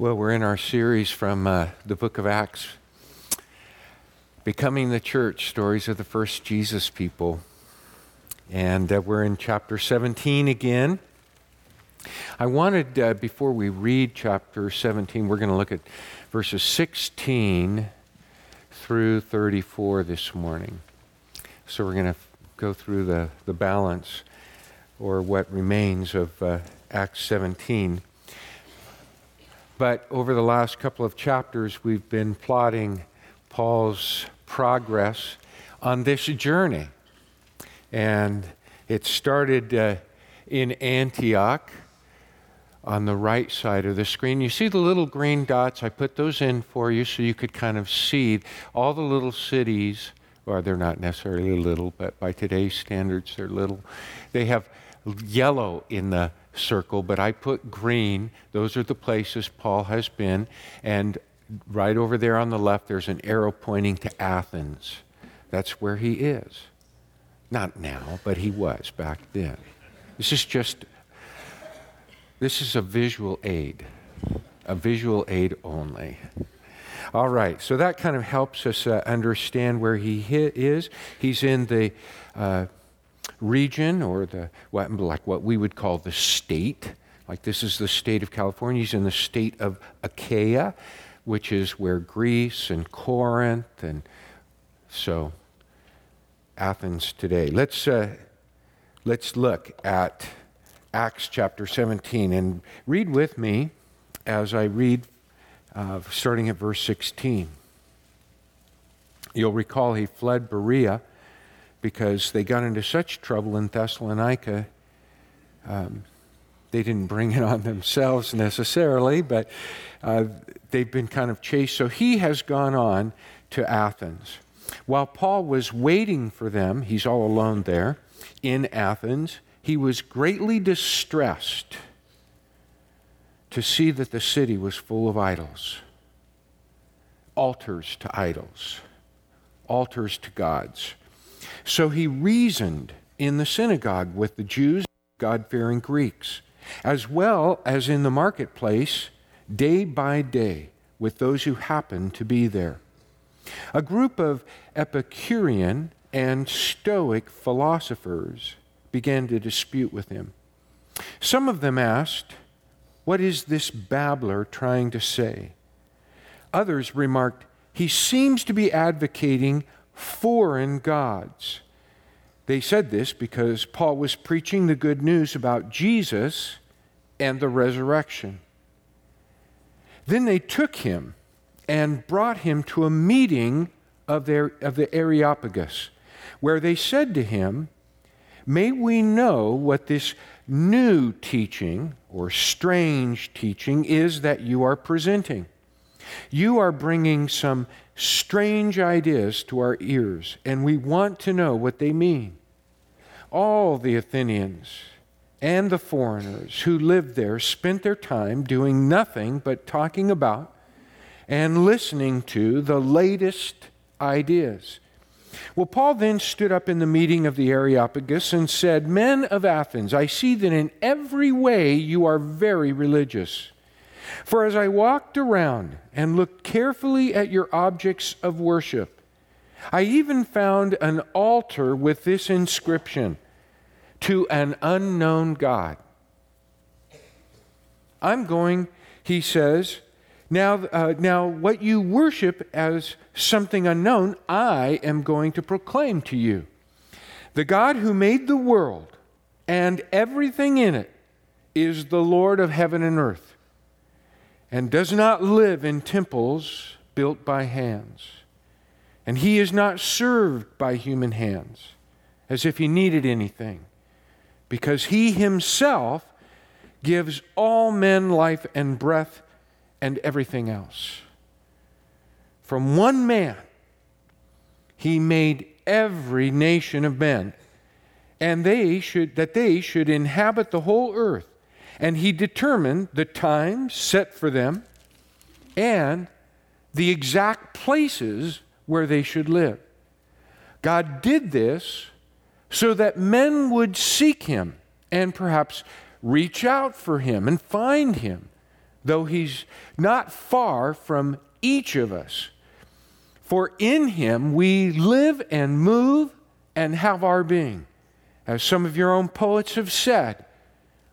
Well, we're in our series from uh, the book of Acts, Becoming the Church Stories of the First Jesus People. And uh, we're in chapter 17 again. I wanted, uh, before we read chapter 17, we're going to look at verses 16 through 34 this morning. So we're going to go through the, the balance or what remains of uh, Acts 17. But over the last couple of chapters, we've been plotting Paul's progress on this journey. And it started uh, in Antioch on the right side of the screen. You see the little green dots? I put those in for you so you could kind of see all the little cities. Well, they're not necessarily little, but by today's standards, they're little. They have yellow in the circle, but I put green. Those are the places Paul has been. And right over there on the left, there's an arrow pointing to Athens. That's where he is. Not now, but he was back then. This is just, this is a visual aid, a visual aid only. All right, so that kind of helps us uh, understand where he is. He's in the uh, region or the what, like what we would call the state. Like this is the state of California. He's in the state of Achaia, which is where Greece and Corinth and so Athens today. Let's uh, let's look at Acts chapter 17 and read with me as I read, uh, starting at verse 16. You'll recall he fled Berea because they got into such trouble in Thessalonica. Um, they didn't bring it on themselves necessarily, but uh, they've been kind of chased. So he has gone on to Athens. While Paul was waiting for them, he's all alone there in Athens, he was greatly distressed to see that the city was full of idols, altars to idols, altars to gods. So he reasoned in the synagogue with the Jews, God fearing Greeks, as well as in the marketplace, day by day, with those who happened to be there. A group of Epicurean and Stoic philosophers began to dispute with him. Some of them asked, What is this babbler trying to say? Others remarked, He seems to be advocating foreign gods. They said this because Paul was preaching the good news about Jesus and the resurrection. Then they took him and brought him to a meeting of, their, of the Areopagus, where they said to him, May we know what this new teaching or strange teaching is that you are presenting. You are bringing some strange ideas to our ears, and we want to know what they mean. All the Athenians and the foreigners who lived there spent their time doing nothing but talking about and listening to the latest ideas. Well, Paul then stood up in the meeting of the Areopagus and said, Men of Athens, I see that in every way you are very religious. For as I walked around and looked carefully at your objects of worship, I even found an altar with this inscription To an unknown God. I'm going, he says, now, uh, now what you worship as something unknown, I am going to proclaim to you. The God who made the world and everything in it is the Lord of heaven and earth and does not live in temples built by hands. And he is not served by human hands as if he needed anything, because he himself gives all men life and breath and everything else. From one man, he made every nation of men, and they should, that they should inhabit the whole earth and he determined the times set for them and the exact places where they should live. God did this so that men would seek him and perhaps reach out for him and find him though he's not far from each of us. For in him we live and move and have our being. As some of your own poets have said,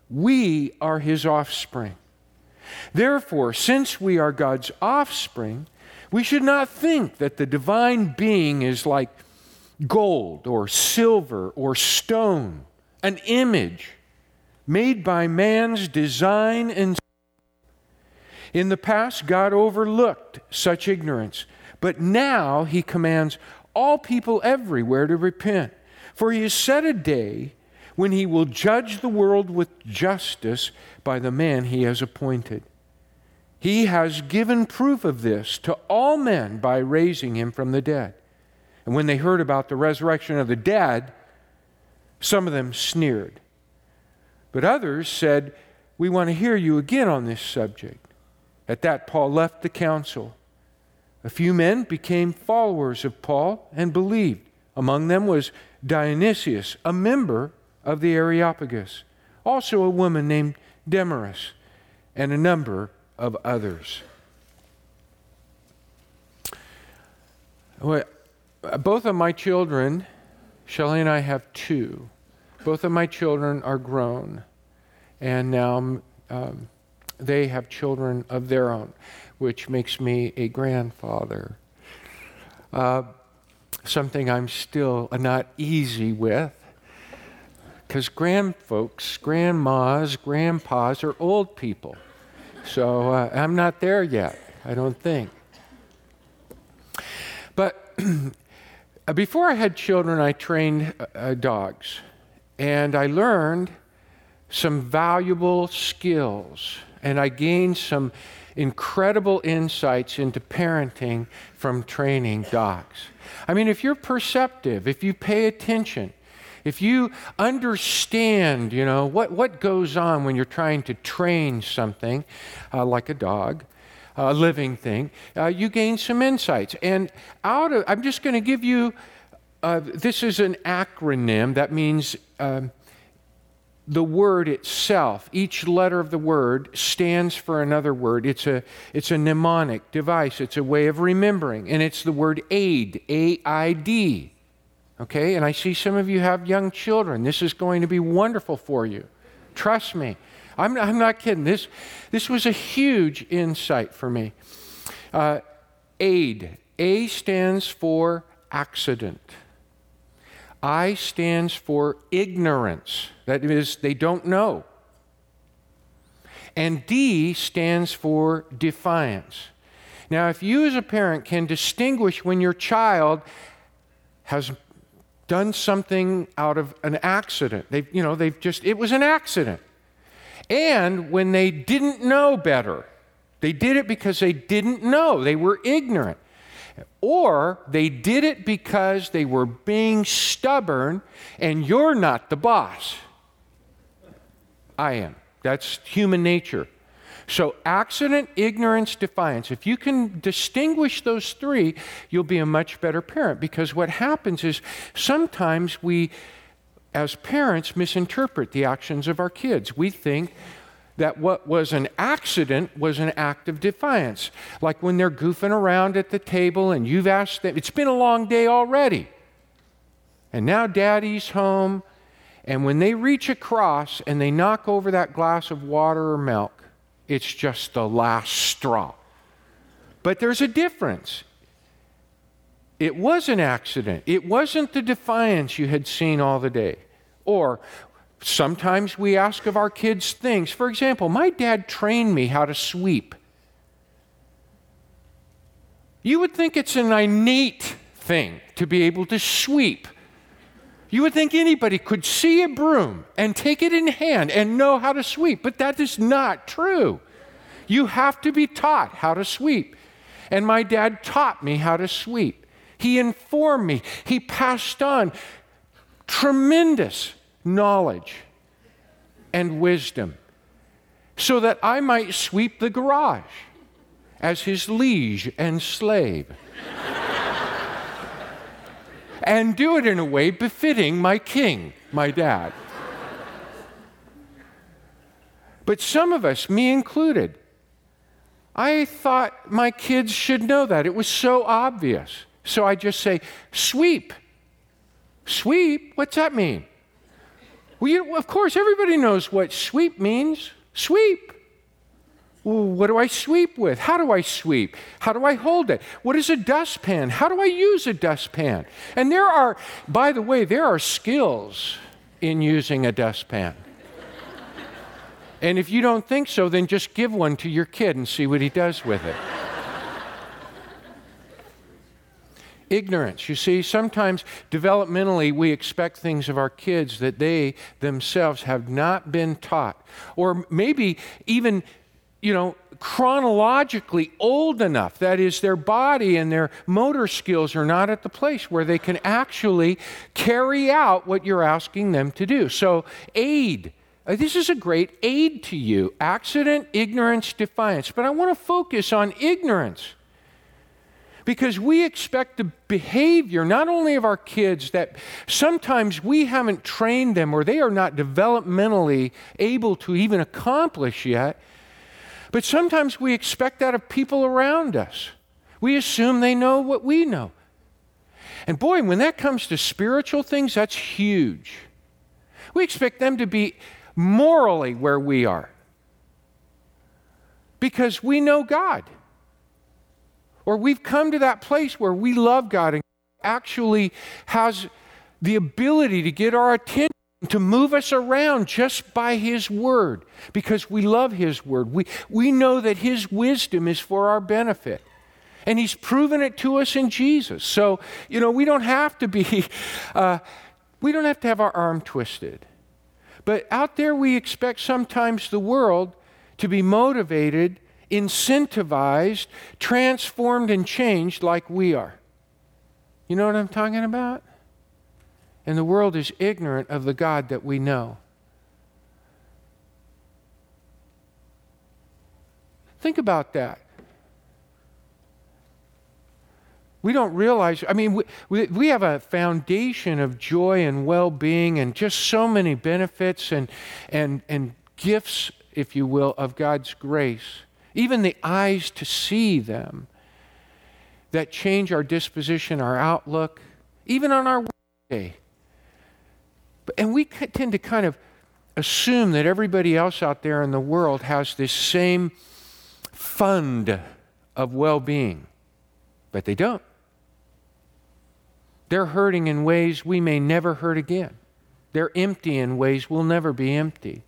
we are his offspring. Therefore, since we are God's offspring, we should not think that the divine being is like gold or silver or stone, an image made by man's design and in the past, God overlooked such ignorance, but now he commands all people everywhere to repent. For he has set a day when he will judge the world with justice by the man he has appointed. He has given proof of this to all men by raising him from the dead. And when they heard about the resurrection of the dead, some of them sneered. But others said, We want to hear you again on this subject. At that, Paul left the council. A few men became followers of Paul and believed. Among them was Dionysius, a member of the Areopagus, also a woman named Damaris, and a number of others. Both of my children, Shelley and I have two. Both of my children are grown, and now um, they have children of their own, which makes me a grandfather. Uh, something I'm still not easy with. Because grandfolks, grandmas, grandpas are old people. So uh, I'm not there yet, I don't think. But before I had children, I trained uh, dogs. And I learned some valuable skills and I gained some incredible insights into parenting from training dogs. I mean, if you're perceptive, if you pay attention, if you understand, you know, what, what goes on when you're trying to train something uh, like a dog, a living thing, uh, you gain some insights. And out of, I'm just going to give you, uh, this is an acronym that means um, the word itself, each letter of the word stands for another word. It's a, it's a mnemonic device, it's a way of remembering, and it's the word aid, A I D. Okay, and I see some of you have young children. This is going to be wonderful for you. Trust me. I'm, I'm not kidding. This, this was a huge insight for me. Uh, aid. A stands for accident. I stands for ignorance. That is, they don't know. And D stands for defiance. Now, if you as a parent can distinguish when your child has done something out of an accident, they've, you know, they've just, it was an accident. And when they didn't know better, they did it because they didn't know, they were ignorant. Or they did it because they were being stubborn and you're not the boss. I am. That's human nature. So, accident, ignorance, defiance. If you can distinguish those three, you'll be a much better parent because what happens is sometimes we, as parents, misinterpret the actions of our kids. We think that what was an accident was an act of defiance. Like when they're goofing around at the table and you've asked them, it's been a long day already. And now daddy's home and when they reach across and they knock over that glass of water or milk, it's just the last straw. But there's a difference. It was an accident. It wasn't the defiance you had seen all the day. Or sometimes we ask of our kids things. For example, my dad trained me how to sweep. You would think it's an innate thing to be able to sweep. You would think anybody could see a broom and take it in hand and know how to sweep, but that is not true. You have to be taught how to sweep. And my dad taught me how to sweep. He informed me, he passed on tremendous knowledge and wisdom so that I might sweep the garage as his liege and slave and do it in a way befitting my king, my dad. but some of us, me included, I thought my kids should know that. It was so obvious. So I just say, sweep. Sweep? What's that mean? Well, you, of course, everybody knows what sweep means. Sweep. Well, what do I sweep with? How do I sweep? How do I hold it? What is a dustpan? How do I use a dustpan? And there are, by the way, there are skills in using a dustpan. and if you don't think so, then just give one to your kid and see what he does with it. ignorance. You see, sometimes developmentally we expect things of our kids that they themselves have not been taught, or maybe even, you know, chronologically old enough. That is, their body and their motor skills are not at the place where they can actually carry out what you're asking them to do. So, aid. Uh, this is a great aid to you accident, ignorance, defiance. But I want to focus on ignorance because we expect the behavior not only of our kids that sometimes we haven't trained them or they are not developmentally able to even accomplish yet, but sometimes we expect that of people around us. We assume they know what we know. And boy, when that comes to spiritual things, that's huge. We expect them to be morally where we are because we know God. Or we've come to that place where we love God and actually has the ability to get our attention, to move us around just by His Word, because we love His Word. We, we know that His wisdom is for our benefit. And He's proven it to us in Jesus. So, you know, we don't have to be, uh, we don't have to have our arm twisted. But out there, we expect sometimes the world to be motivated incentivized, transformed, and changed like we are. You know what I'm talking about? And the world is ignorant of the God that we know. Think about that. We don't realize, I mean, we, we, we have a foundation of joy and well being and just so many benefits and, and, and gifts, if you will, of God's grace even the eyes to see them that change our disposition, our outlook, even on our day. And we tend to kind of assume that everybody else out there in the world has this same fund of well being, but they don't. They're hurting in ways we may never hurt again. They're empty in ways we'll never be empty.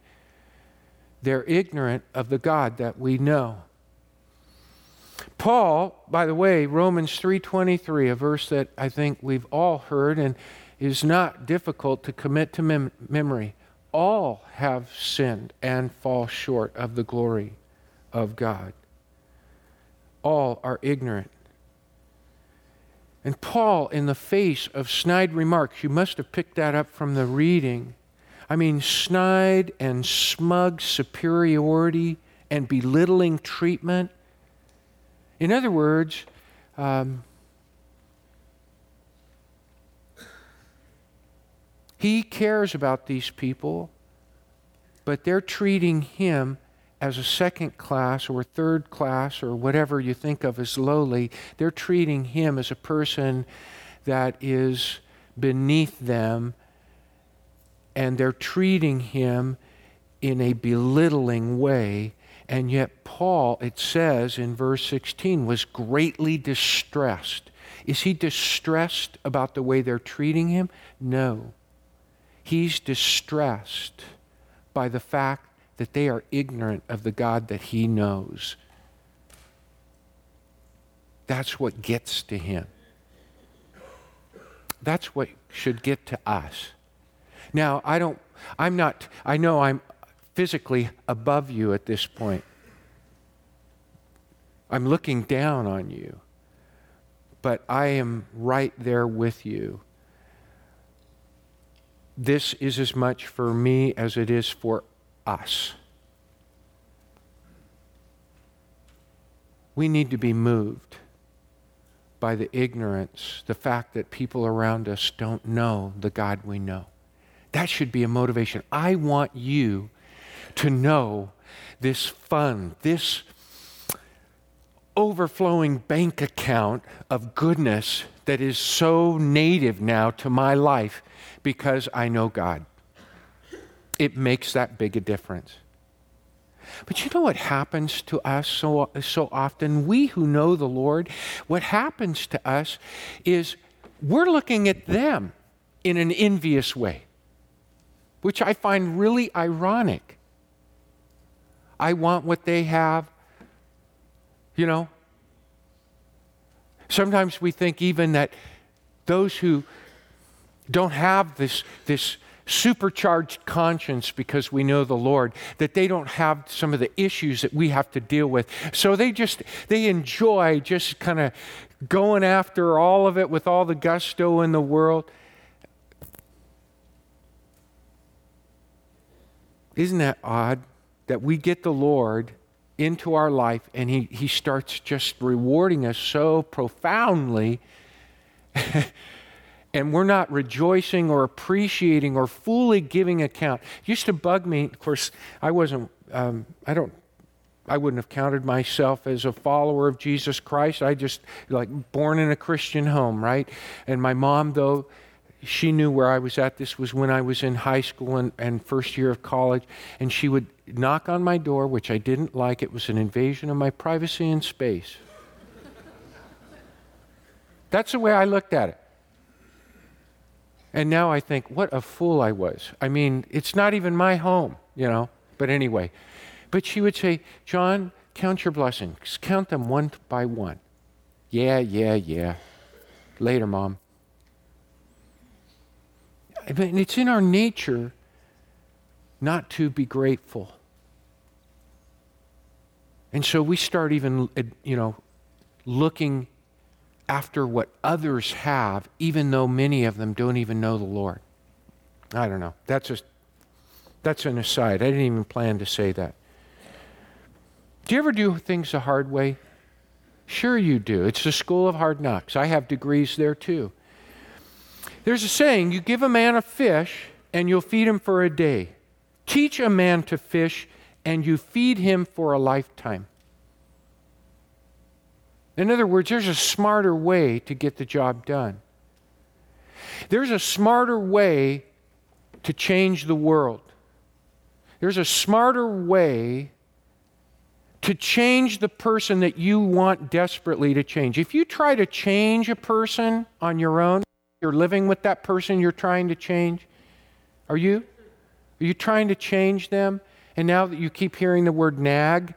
They're ignorant of the God that we know. Paul, by the way, Romans 3:23, a verse that I think we've all heard and is not difficult to commit to mem- memory. All have sinned and fall short of the glory of God. All are ignorant. And Paul, in the face of snide remarks, you must have picked that up from the reading, I mean, snide and smug superiority and belittling treatment. In other words, um, he cares about these people, but they're treating him as a second class or third class or whatever you think of as lowly. They're treating him as a person that is beneath them and they're treating him in a belittling way. And yet, Paul, it says in verse 16, was greatly distressed. Is he distressed about the way they're treating him? No. He's distressed by the fact that they are ignorant of the God that he knows. That's what gets to him. That's what should get to us. Now, I don't, I'm not, I know I'm physically above you at this point. I'm looking down on you, but I am right there with you. This is as much for me as it is for us. We need to be moved by the ignorance, the fact that people around us don't know the God we know. That should be a motivation. I want you to know this fun, this overflowing bank account of goodness that is so native now to my life because I know God. It makes that big a difference. But you know what happens to us so, so often? We who know the Lord, what happens to us is we're looking at them in an envious way, which I find really ironic. I want what they have, you know. Sometimes we think even that those who don't have this, this supercharged conscience because we know the Lord, that they don't have some of the issues that we have to deal with. So they just, they enjoy just kind of going after all of it with all the gusto in the world. Isn't that odd that we get the Lord into our life and he, he starts just rewarding us so profoundly? and we're not rejoicing or appreciating or fully giving account. It used to bug me. Of course, I wasn't, um, I don't, I wouldn't have counted myself as a follower of Jesus Christ. I just, like, born in a Christian home, right? And my mom, though, she knew where I was at. This was when I was in high school and, and first year of college. And she would knock on my door, which I didn't like. It was an invasion of my privacy and space. That's the way I looked at it. And now I think, what a fool I was. I mean, it's not even my home, you know. But anyway, but she would say, John, count your blessings. Count them one by one. Yeah, yeah, yeah. Later, mom. It's in our nature not to be grateful. And so we start even, you know, looking after what others have, even though many of them don't even know the Lord. I don't know. That's just that's an aside. I didn't even plan to say that. Do you ever do things the hard way? Sure, you do. It's the school of hard knocks. I have degrees there too. There's a saying you give a man a fish and you'll feed him for a day. Teach a man to fish and you feed him for a lifetime. In other words, there's a smarter way to get the job done. There's a smarter way to change the world. There's a smarter way to change the person that you want desperately to change. If you try to change a person on your own, you're living with that person you're trying to change. Are you? Are you trying to change them? And now that you keep hearing the word nag,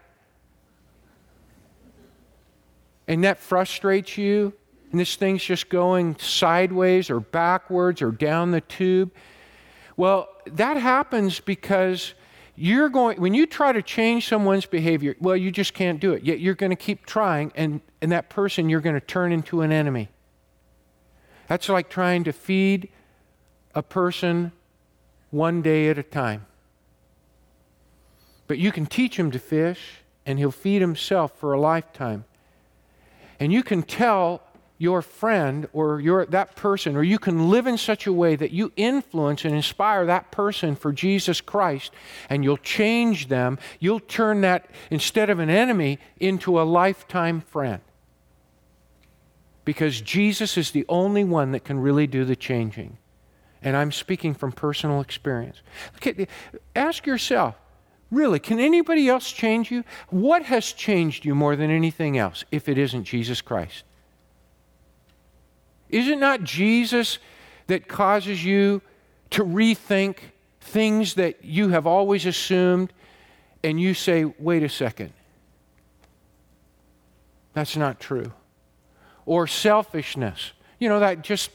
and that frustrates you, and this thing's just going sideways or backwards or down the tube, well, that happens because you're going when you try to change someone's behavior well you just can't do it yet you're going to keep trying and and that person you're going to turn into an enemy that's like trying to feed a person one day at a time but you can teach him to fish and he'll feed himself for a lifetime and you can tell your friend or your, that person, or you can live in such a way that you influence and inspire that person for Jesus Christ, and you'll change them. You'll turn that, instead of an enemy, into a lifetime friend. Because Jesus is the only one that can really do the changing. And I'm speaking from personal experience. Okay, ask yourself Really, can anybody else change you? What has changed you more than anything else if it isn't Jesus Christ? Is it not Jesus that causes you to rethink things that you have always assumed and you say, wait a second, that's not true? Or selfishness, you know, that just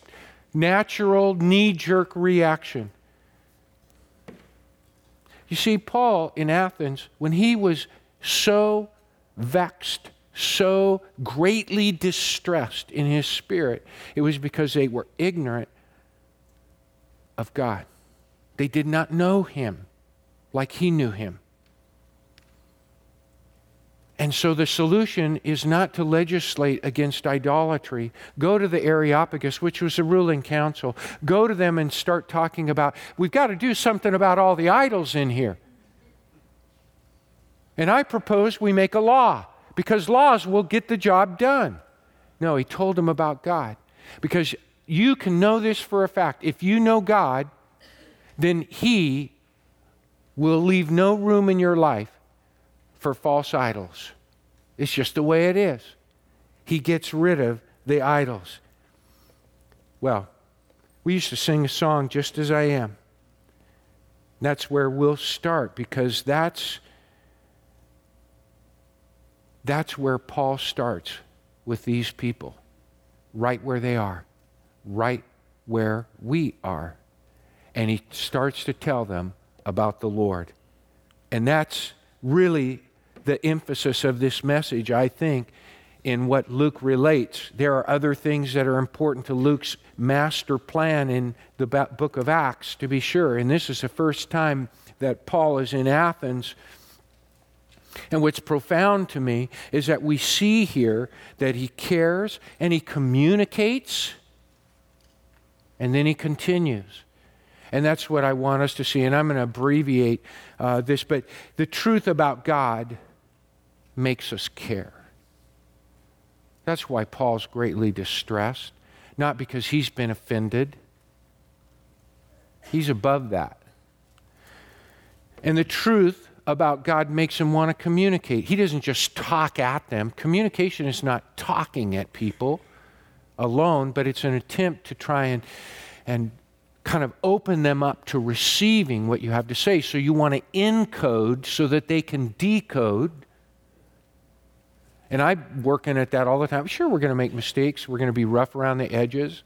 natural knee jerk reaction. You see, Paul in Athens, when he was so vexed, so greatly distressed in his spirit, it was because they were ignorant of God. They did not know him like he knew him. And so the solution is not to legislate against idolatry. Go to the Areopagus, which was the ruling council. Go to them and start talking about, we've got to do something about all the idols in here. And I propose we make a law because laws will get the job done. No, he told them about God. Because you can know this for a fact. If you know God, then he will leave no room in your life for false idols. It's just the way it is. He gets rid of the idols. Well, we used to sing a song, Just as I Am. That's where we'll start because that's, that's where Paul starts with these people, right where they are, right where we are. And he starts to tell them about the Lord. And that's really the emphasis of this message, I think, in what Luke relates. There are other things that are important to Luke's master plan in the book of Acts, to be sure. And this is the first time that Paul is in Athens. And what's profound to me is that we see here that he cares and he communicates, and then he continues. And that's what I want us to see. And I'm going to abbreviate uh, this, but the truth about God makes us care. That's why Paul's greatly distressed, not because he's been offended. He's above that. And the truth about God makes him want to communicate. He doesn't just talk at them. Communication is not talking at people alone, but it's an attempt to try and, and kind of open them up to receiving what you have to say. So you want to encode so that they can decode and I'm working at that all the time. Sure, we're going to make mistakes. We're going to be rough around the edges.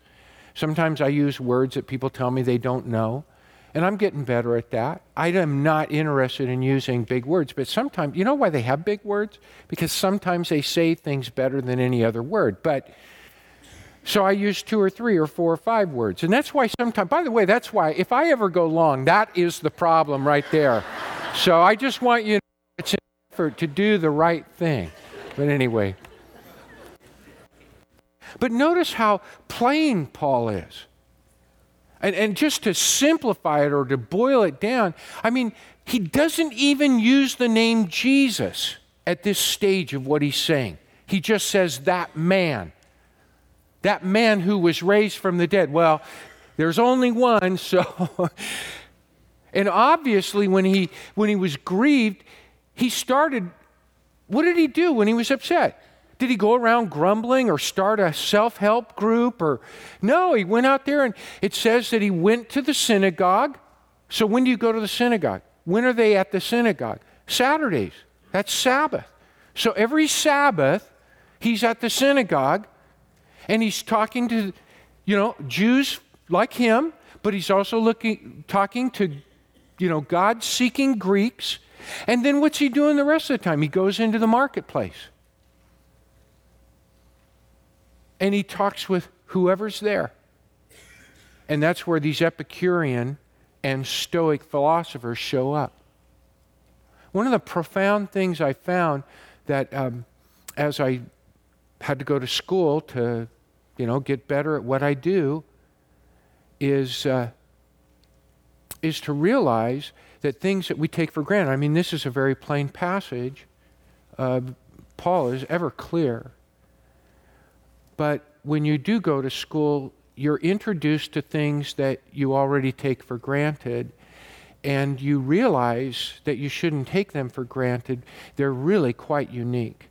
Sometimes I use words that people tell me they don't know. And I'm getting better at that. I am not interested in using big words, but sometimes, you know why they have big words? Because sometimes they say things better than any other word. But so I use two or three or four or five words. And that's why sometimes, by the way, that's why if I ever go long, that is the problem right there. so I just want you to, know it's an effort to do the right thing. But anyway. But notice how plain Paul is. And, and just to simplify it or to boil it down, I mean, he doesn't even use the name Jesus at this stage of what he's saying. He just says, that man. That man who was raised from the dead. Well, there's only one, so. and obviously, when he, when he was grieved, he started what did he do when he was upset? Did he go around grumbling or start a self help group? Or no, he went out there and it says that he went to the synagogue. So when do you go to the synagogue? When are they at the synagogue? Saturdays. That's Sabbath. So every Sabbath, he's at the synagogue and he's talking to, you know, Jews like him, but he's also looking, talking to, you know, God seeking Greeks and then what's he doing the rest of the time? He goes into the marketplace and he talks with whoever's there. And that's where these Epicurean and Stoic philosophers show up. One of the profound things I found that um, as I had to go to school to, you know, get better at what I do is, uh, is to realize that things that we take for granted, I mean, this is a very plain passage. Uh, Paul is ever clear. But when you do go to school, you're introduced to things that you already take for granted, and you realize that you shouldn't take them for granted. They're really quite unique.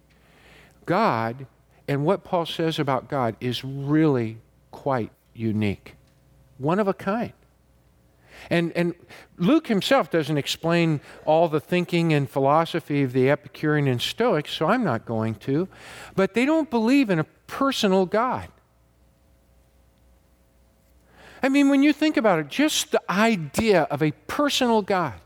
God, and what Paul says about God, is really quite unique, one of a kind. And, and Luke himself doesn't explain all the thinking and philosophy of the Epicurean and Stoics, so I'm not going to. But they don't believe in a personal God. I mean, when you think about it, just the idea of a personal God.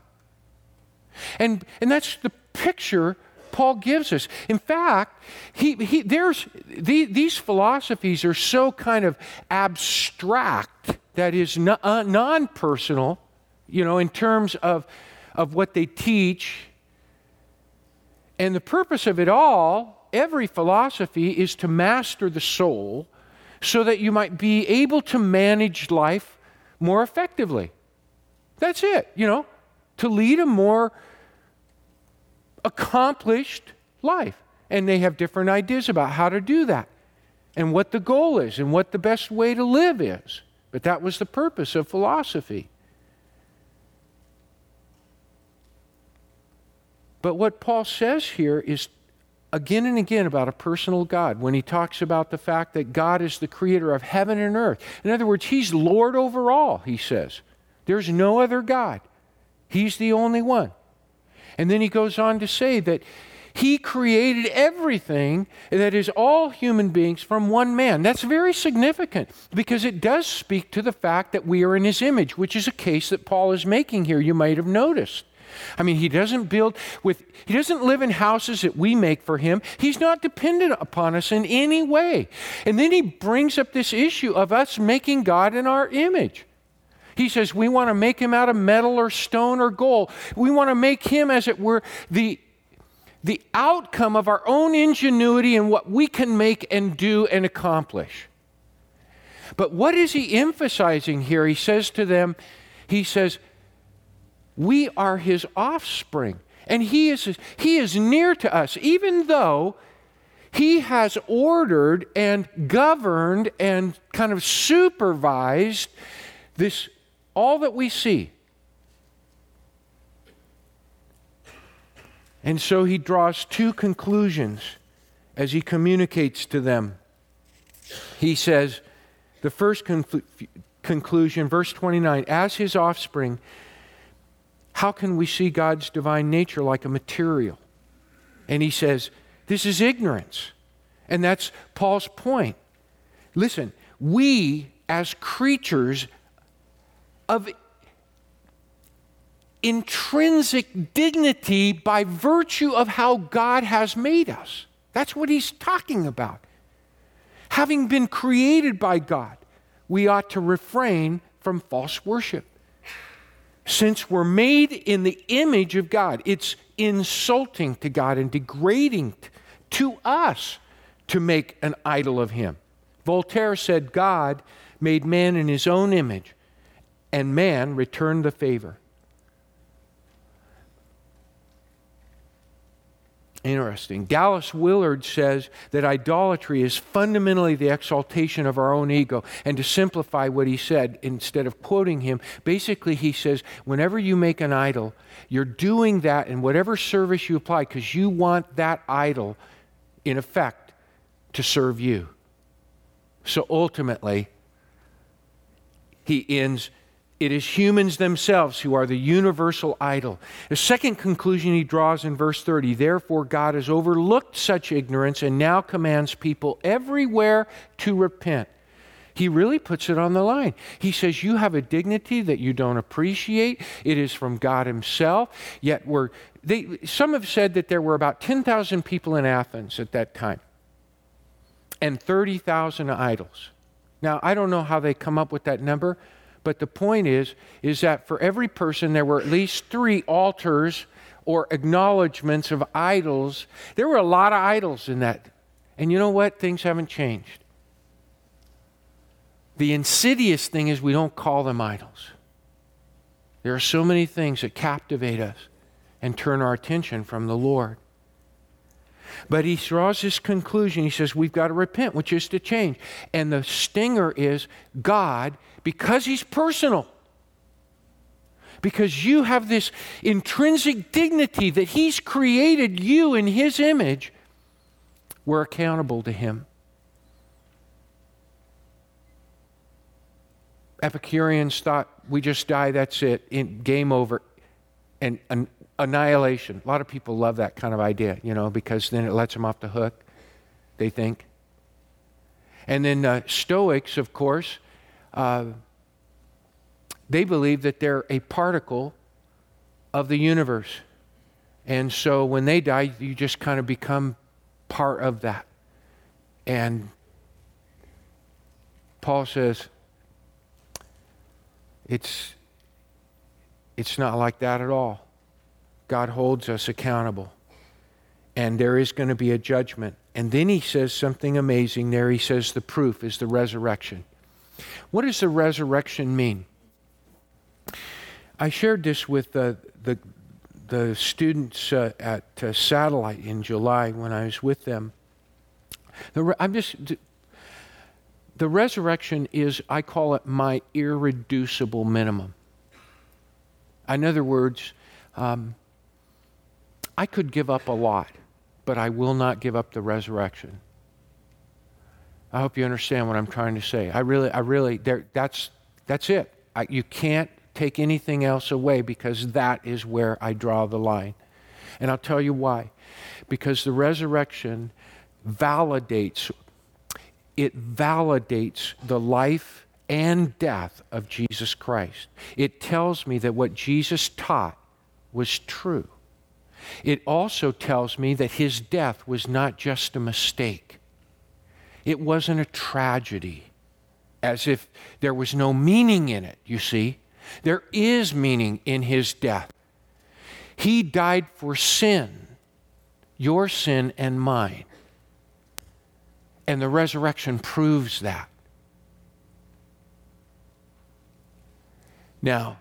And, and that's the picture Paul gives us. In fact, he, he, there's, the, these philosophies are so kind of abstract that is uh, non personal, you know, in terms of, of what they teach. And the purpose of it all, every philosophy, is to master the soul so that you might be able to manage life more effectively. That's it, you know, to lead a more accomplished life. And they have different ideas about how to do that and what the goal is and what the best way to live is. But that was the purpose of philosophy. But what Paul says here is again and again about a personal God when he talks about the fact that God is the creator of heaven and earth. In other words, he's Lord over all, he says. There's no other God, he's the only one. And then he goes on to say that he created everything that is all human beings from one man. That's very significant because it does speak to the fact that we are in his image, which is a case that Paul is making here, you might have noticed. I mean, he doesn't build with, he doesn't live in houses that we make for him. He's not dependent upon us in any way. And then he brings up this issue of us making God in our image. He says we want to make him out of metal or stone or gold. We want to make him, as it were, the the outcome of our own ingenuity and what we can make and do and accomplish. But what is he emphasizing here? He says to them, he says, we are his offspring. And he is, he is near to us, even though he has ordered and governed and kind of supervised this all that we see. And so he draws two conclusions as he communicates to them. He says, the first conclu- conclusion, verse 29, as his offspring, how can we see God's divine nature like a material? And he says, this is ignorance. And that's Paul's point. Listen, we as creatures of intrinsic dignity by virtue of how God has made us. That's what he's talking about. Having been created by God, we ought to refrain from false worship. Since we're made in the image of God, it's insulting to God and degrading to us to make an idol of him. Voltaire said God made man in his own image, and man returned the favor. Interesting. Dallas Willard says that idolatry is fundamentally the exaltation of our own ego. And to simplify what he said, instead of quoting him, basically he says, whenever you make an idol, you're doing that in whatever service you apply because you want that idol, in effect, to serve you. So ultimately, he ends it is humans themselves who are the universal idol. The second conclusion he draws in verse 30 therefore, God has overlooked such ignorance and now commands people everywhere to repent. He really puts it on the line. He says, You have a dignity that you don't appreciate. It is from God Himself. Yet, we're, they, some have said that there were about 10,000 people in Athens at that time and 30,000 idols. Now, I don't know how they come up with that number, but the point is, is that for every person, there were at least three altars or acknowledgments of idols. There were a lot of idols in that. And you know what? Things haven't changed. The insidious thing is we don't call them idols. There are so many things that captivate us and turn our attention from the Lord. But he draws this conclusion. He says, We've got to repent, which is to change. And the stinger is God, because he's personal, because you have this intrinsic dignity that he's created you in his image, we're accountable to him. Epicureans thought we just die, that's it, in, game over. And, annihilation. A lot of people love that kind of idea, you know, because then it lets them off the hook, they think. And then uh, Stoics, of course, uh, they believe that they're a particle of the universe. And so when they die, you just kind of become part of that. And Paul says, it's, it's not like that at all. God holds us accountable. And there is going to be a judgment. And then he says something amazing there. He says the proof is the resurrection. What does the resurrection mean? I shared this with the, the, the students uh, at uh, Satellite in July when I was with them. The re- I'm just the resurrection is I call it my irreducible minimum. In other words, um, I could give up a lot, but I will not give up the resurrection. I hope you understand what I'm trying to say. I really, I really, that's that's it. I, you can't take anything else away because that is where I draw the line. And I'll tell you why. Because the resurrection validates it validates the life and death of Jesus Christ. It tells me that what Jesus taught was true. It also tells me that his death was not just a mistake. It wasn't a tragedy, as if there was no meaning in it, you see. There is meaning in his death. He died for sin, your sin and mine. And the resurrection proves that. Now,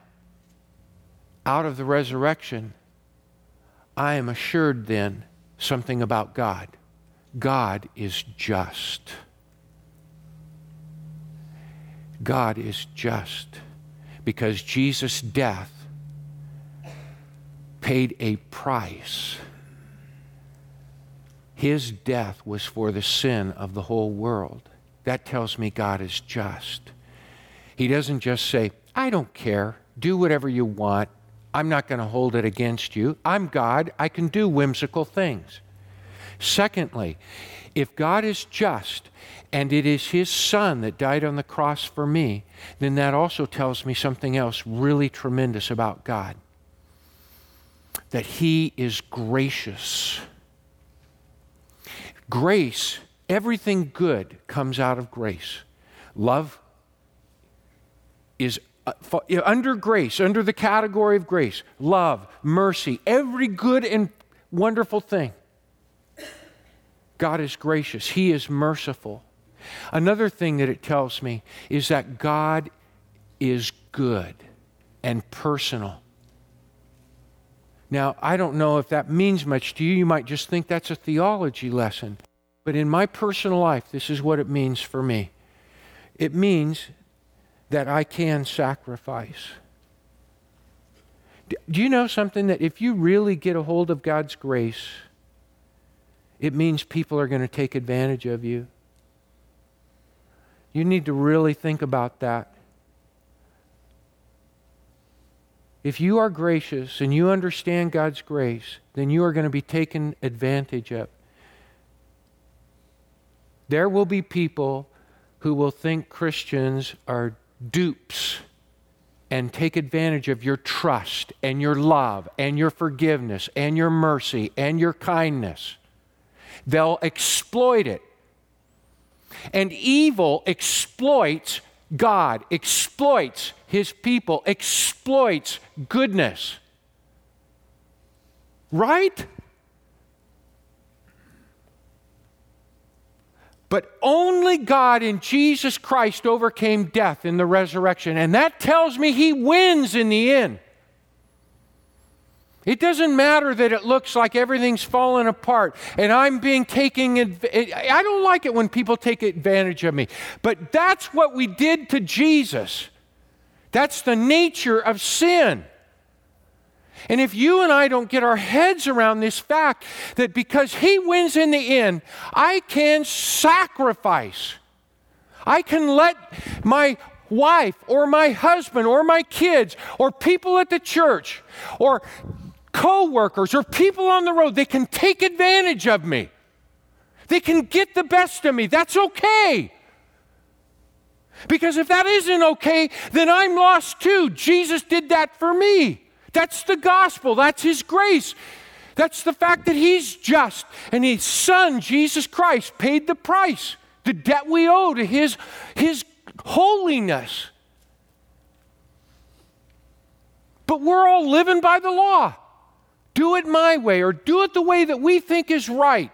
out of the resurrection, I am assured then something about God. God is just. God is just because Jesus' death paid a price. His death was for the sin of the whole world. That tells me God is just. He doesn't just say, I don't care, do whatever you want. I'm not going to hold it against you. I'm God. I can do whimsical things. Secondly, if God is just and it is His Son that died on the cross for me, then that also tells me something else really tremendous about God that He is gracious. Grace, everything good comes out of grace. Love is uh, under grace, under the category of grace, love, mercy, every good and wonderful thing. God is gracious, He is merciful. Another thing that it tells me is that God is good and personal. Now, I don't know if that means much to you. You might just think that's a theology lesson. But in my personal life, this is what it means for me it means that I can sacrifice. Do you know something that if you really get a hold of God's grace, it means people are going to take advantage of you? You need to really think about that. If you are gracious and you understand God's grace, then you are going to be taken advantage of. There will be people who will think Christians are dupes and take advantage of your trust and your love and your forgiveness and your mercy and your kindness. They'll exploit it. And evil exploits God, exploits his people, exploits goodness. Right? But only God in Jesus Christ overcame death in the resurrection. And that tells me he wins in the end. It doesn't matter that it looks like everything's falling apart and I'm being taken I don't like it when people take advantage of me. But that's what we did to Jesus. That's the nature of sin. And if you and I don't get our heads around this fact that because he wins in the end, I can sacrifice. I can let my wife or my husband or my kids or people at the church or co-workers or people on the road, they can take advantage of me. They can get the best of me. That's okay. Because if that isn't okay, then I'm lost too. Jesus did that for me. That's the gospel. That's his grace. That's the fact that he's just and his son, Jesus Christ, paid the price, the debt we owe to his, his holiness. But we're all living by the law do it my way or do it the way that we think is right.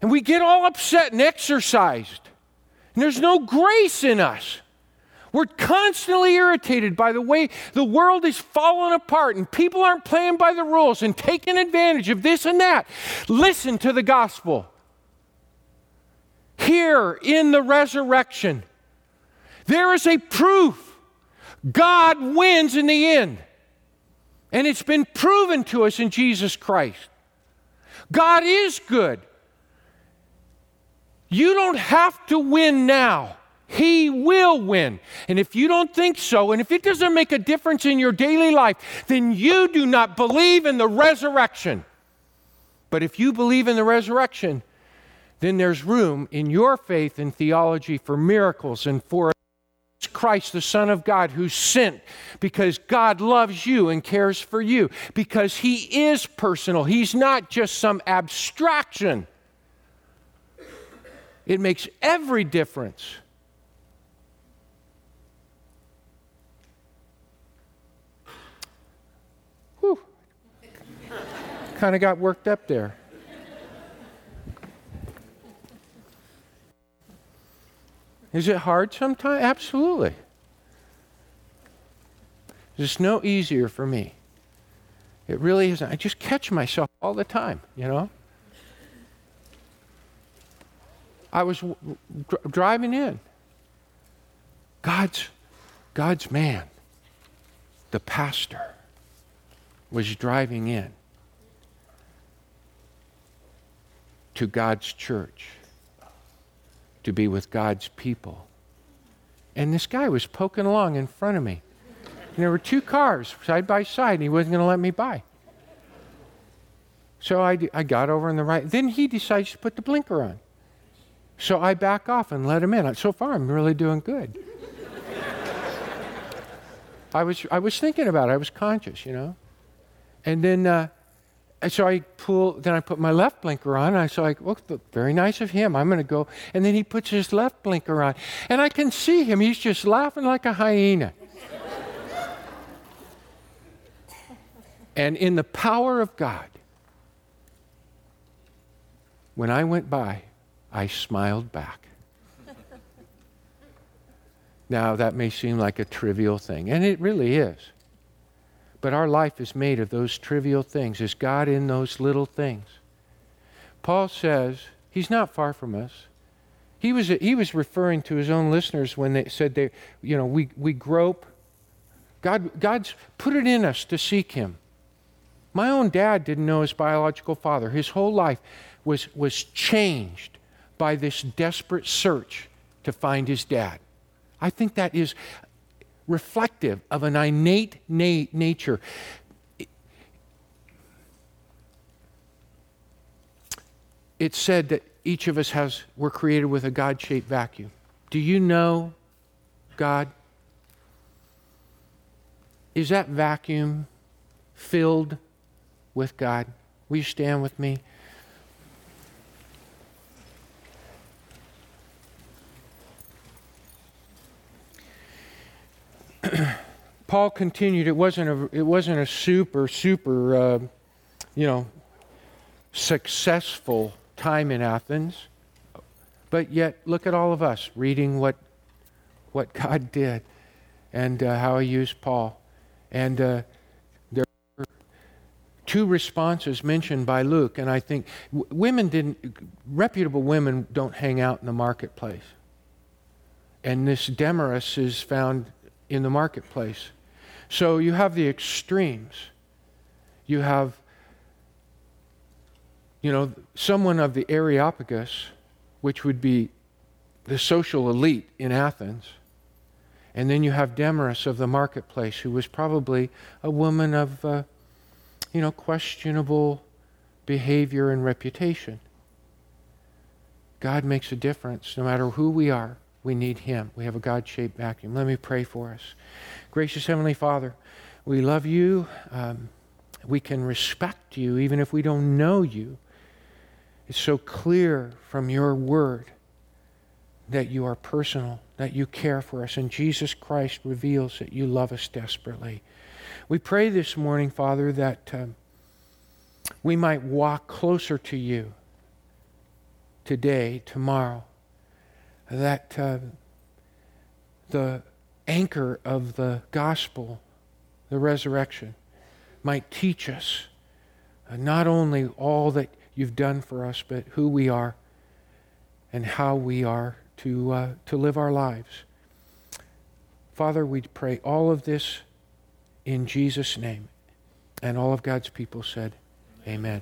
And we get all upset and exercised. And there's no grace in us. We're constantly irritated by the way the world is falling apart and people aren't playing by the rules and taking advantage of this and that. Listen to the gospel. Here in the resurrection, there is a proof God wins in the end. And it's been proven to us in Jesus Christ. God is good. You don't have to win now. He will win. And if you don't think so, and if it doesn't make a difference in your daily life, then you do not believe in the resurrection. But if you believe in the resurrection, then there's room in your faith and theology for miracles and for Christ, the Son of God, who sent because God loves you and cares for you, because He is personal. He's not just some abstraction. It makes every difference. Whew. kind of got worked up there. Is it hard sometimes? Absolutely. It's no easier for me. It really isn't. I just catch myself all the time, you know? I was dr- driving in. God's, God's man, the pastor, was driving in to God's church to be with God's people. And this guy was poking along in front of me. And there were two cars side by side, and he wasn't going to let me by. So I, I got over on the right. Then he decides to put the blinker on. So I back off and let him in. So far, I'm really doing good. I was, I was thinking about it. I was conscious, you know. And then uh, and so I pull, then I put my left blinker on. And I saw, like, oh, very nice of him. I'm going to go. And then he puts his left blinker on. And I can see him. He's just laughing like a hyena. and in the power of God, when I went by, I smiled back. now, that may seem like a trivial thing, and it really is. But our life is made of those trivial things. Is God in those little things? Paul says he's not far from us. He was, he was referring to his own listeners when they said they, you know, we, we grope. God, God's put it in us to seek him. My own dad didn't know his biological father. His whole life was, was changed by this desperate search to find his dad. I think that is reflective of an innate na- nature. It's said that each of us has, we're created with a God shaped vacuum. Do you know God? Is that vacuum filled with God? Will you stand with me? Paul continued. It wasn't a, it wasn't a super, super, uh, you know, successful time in Athens. But yet, look at all of us reading what, what God did and uh, how He used Paul. And uh, there were two responses mentioned by Luke, and I think w- women didn't, reputable women don't hang out in the marketplace. And this Damaris is found in the marketplace. So you have the extremes. You have, you know, someone of the Areopagus, which would be the social elite in Athens. And then you have Damaris of the marketplace, who was probably a woman of, uh, you know, questionable behavior and reputation. God makes a difference no matter who we are. We need Him. We have a God shaped vacuum. Let me pray for us. Gracious Heavenly Father, we love you. Um, we can respect you even if we don't know you. It's so clear from your word that you are personal, that you care for us, and Jesus Christ reveals that you love us desperately. We pray this morning, Father, that um, we might walk closer to you today, tomorrow that uh, the anchor of the gospel, the resurrection, might teach us uh, not only all that you've done for us, but who we are and how we are to, uh, to live our lives. Father, we pray all of this in Jesus' name. And all of God's people said, Amen.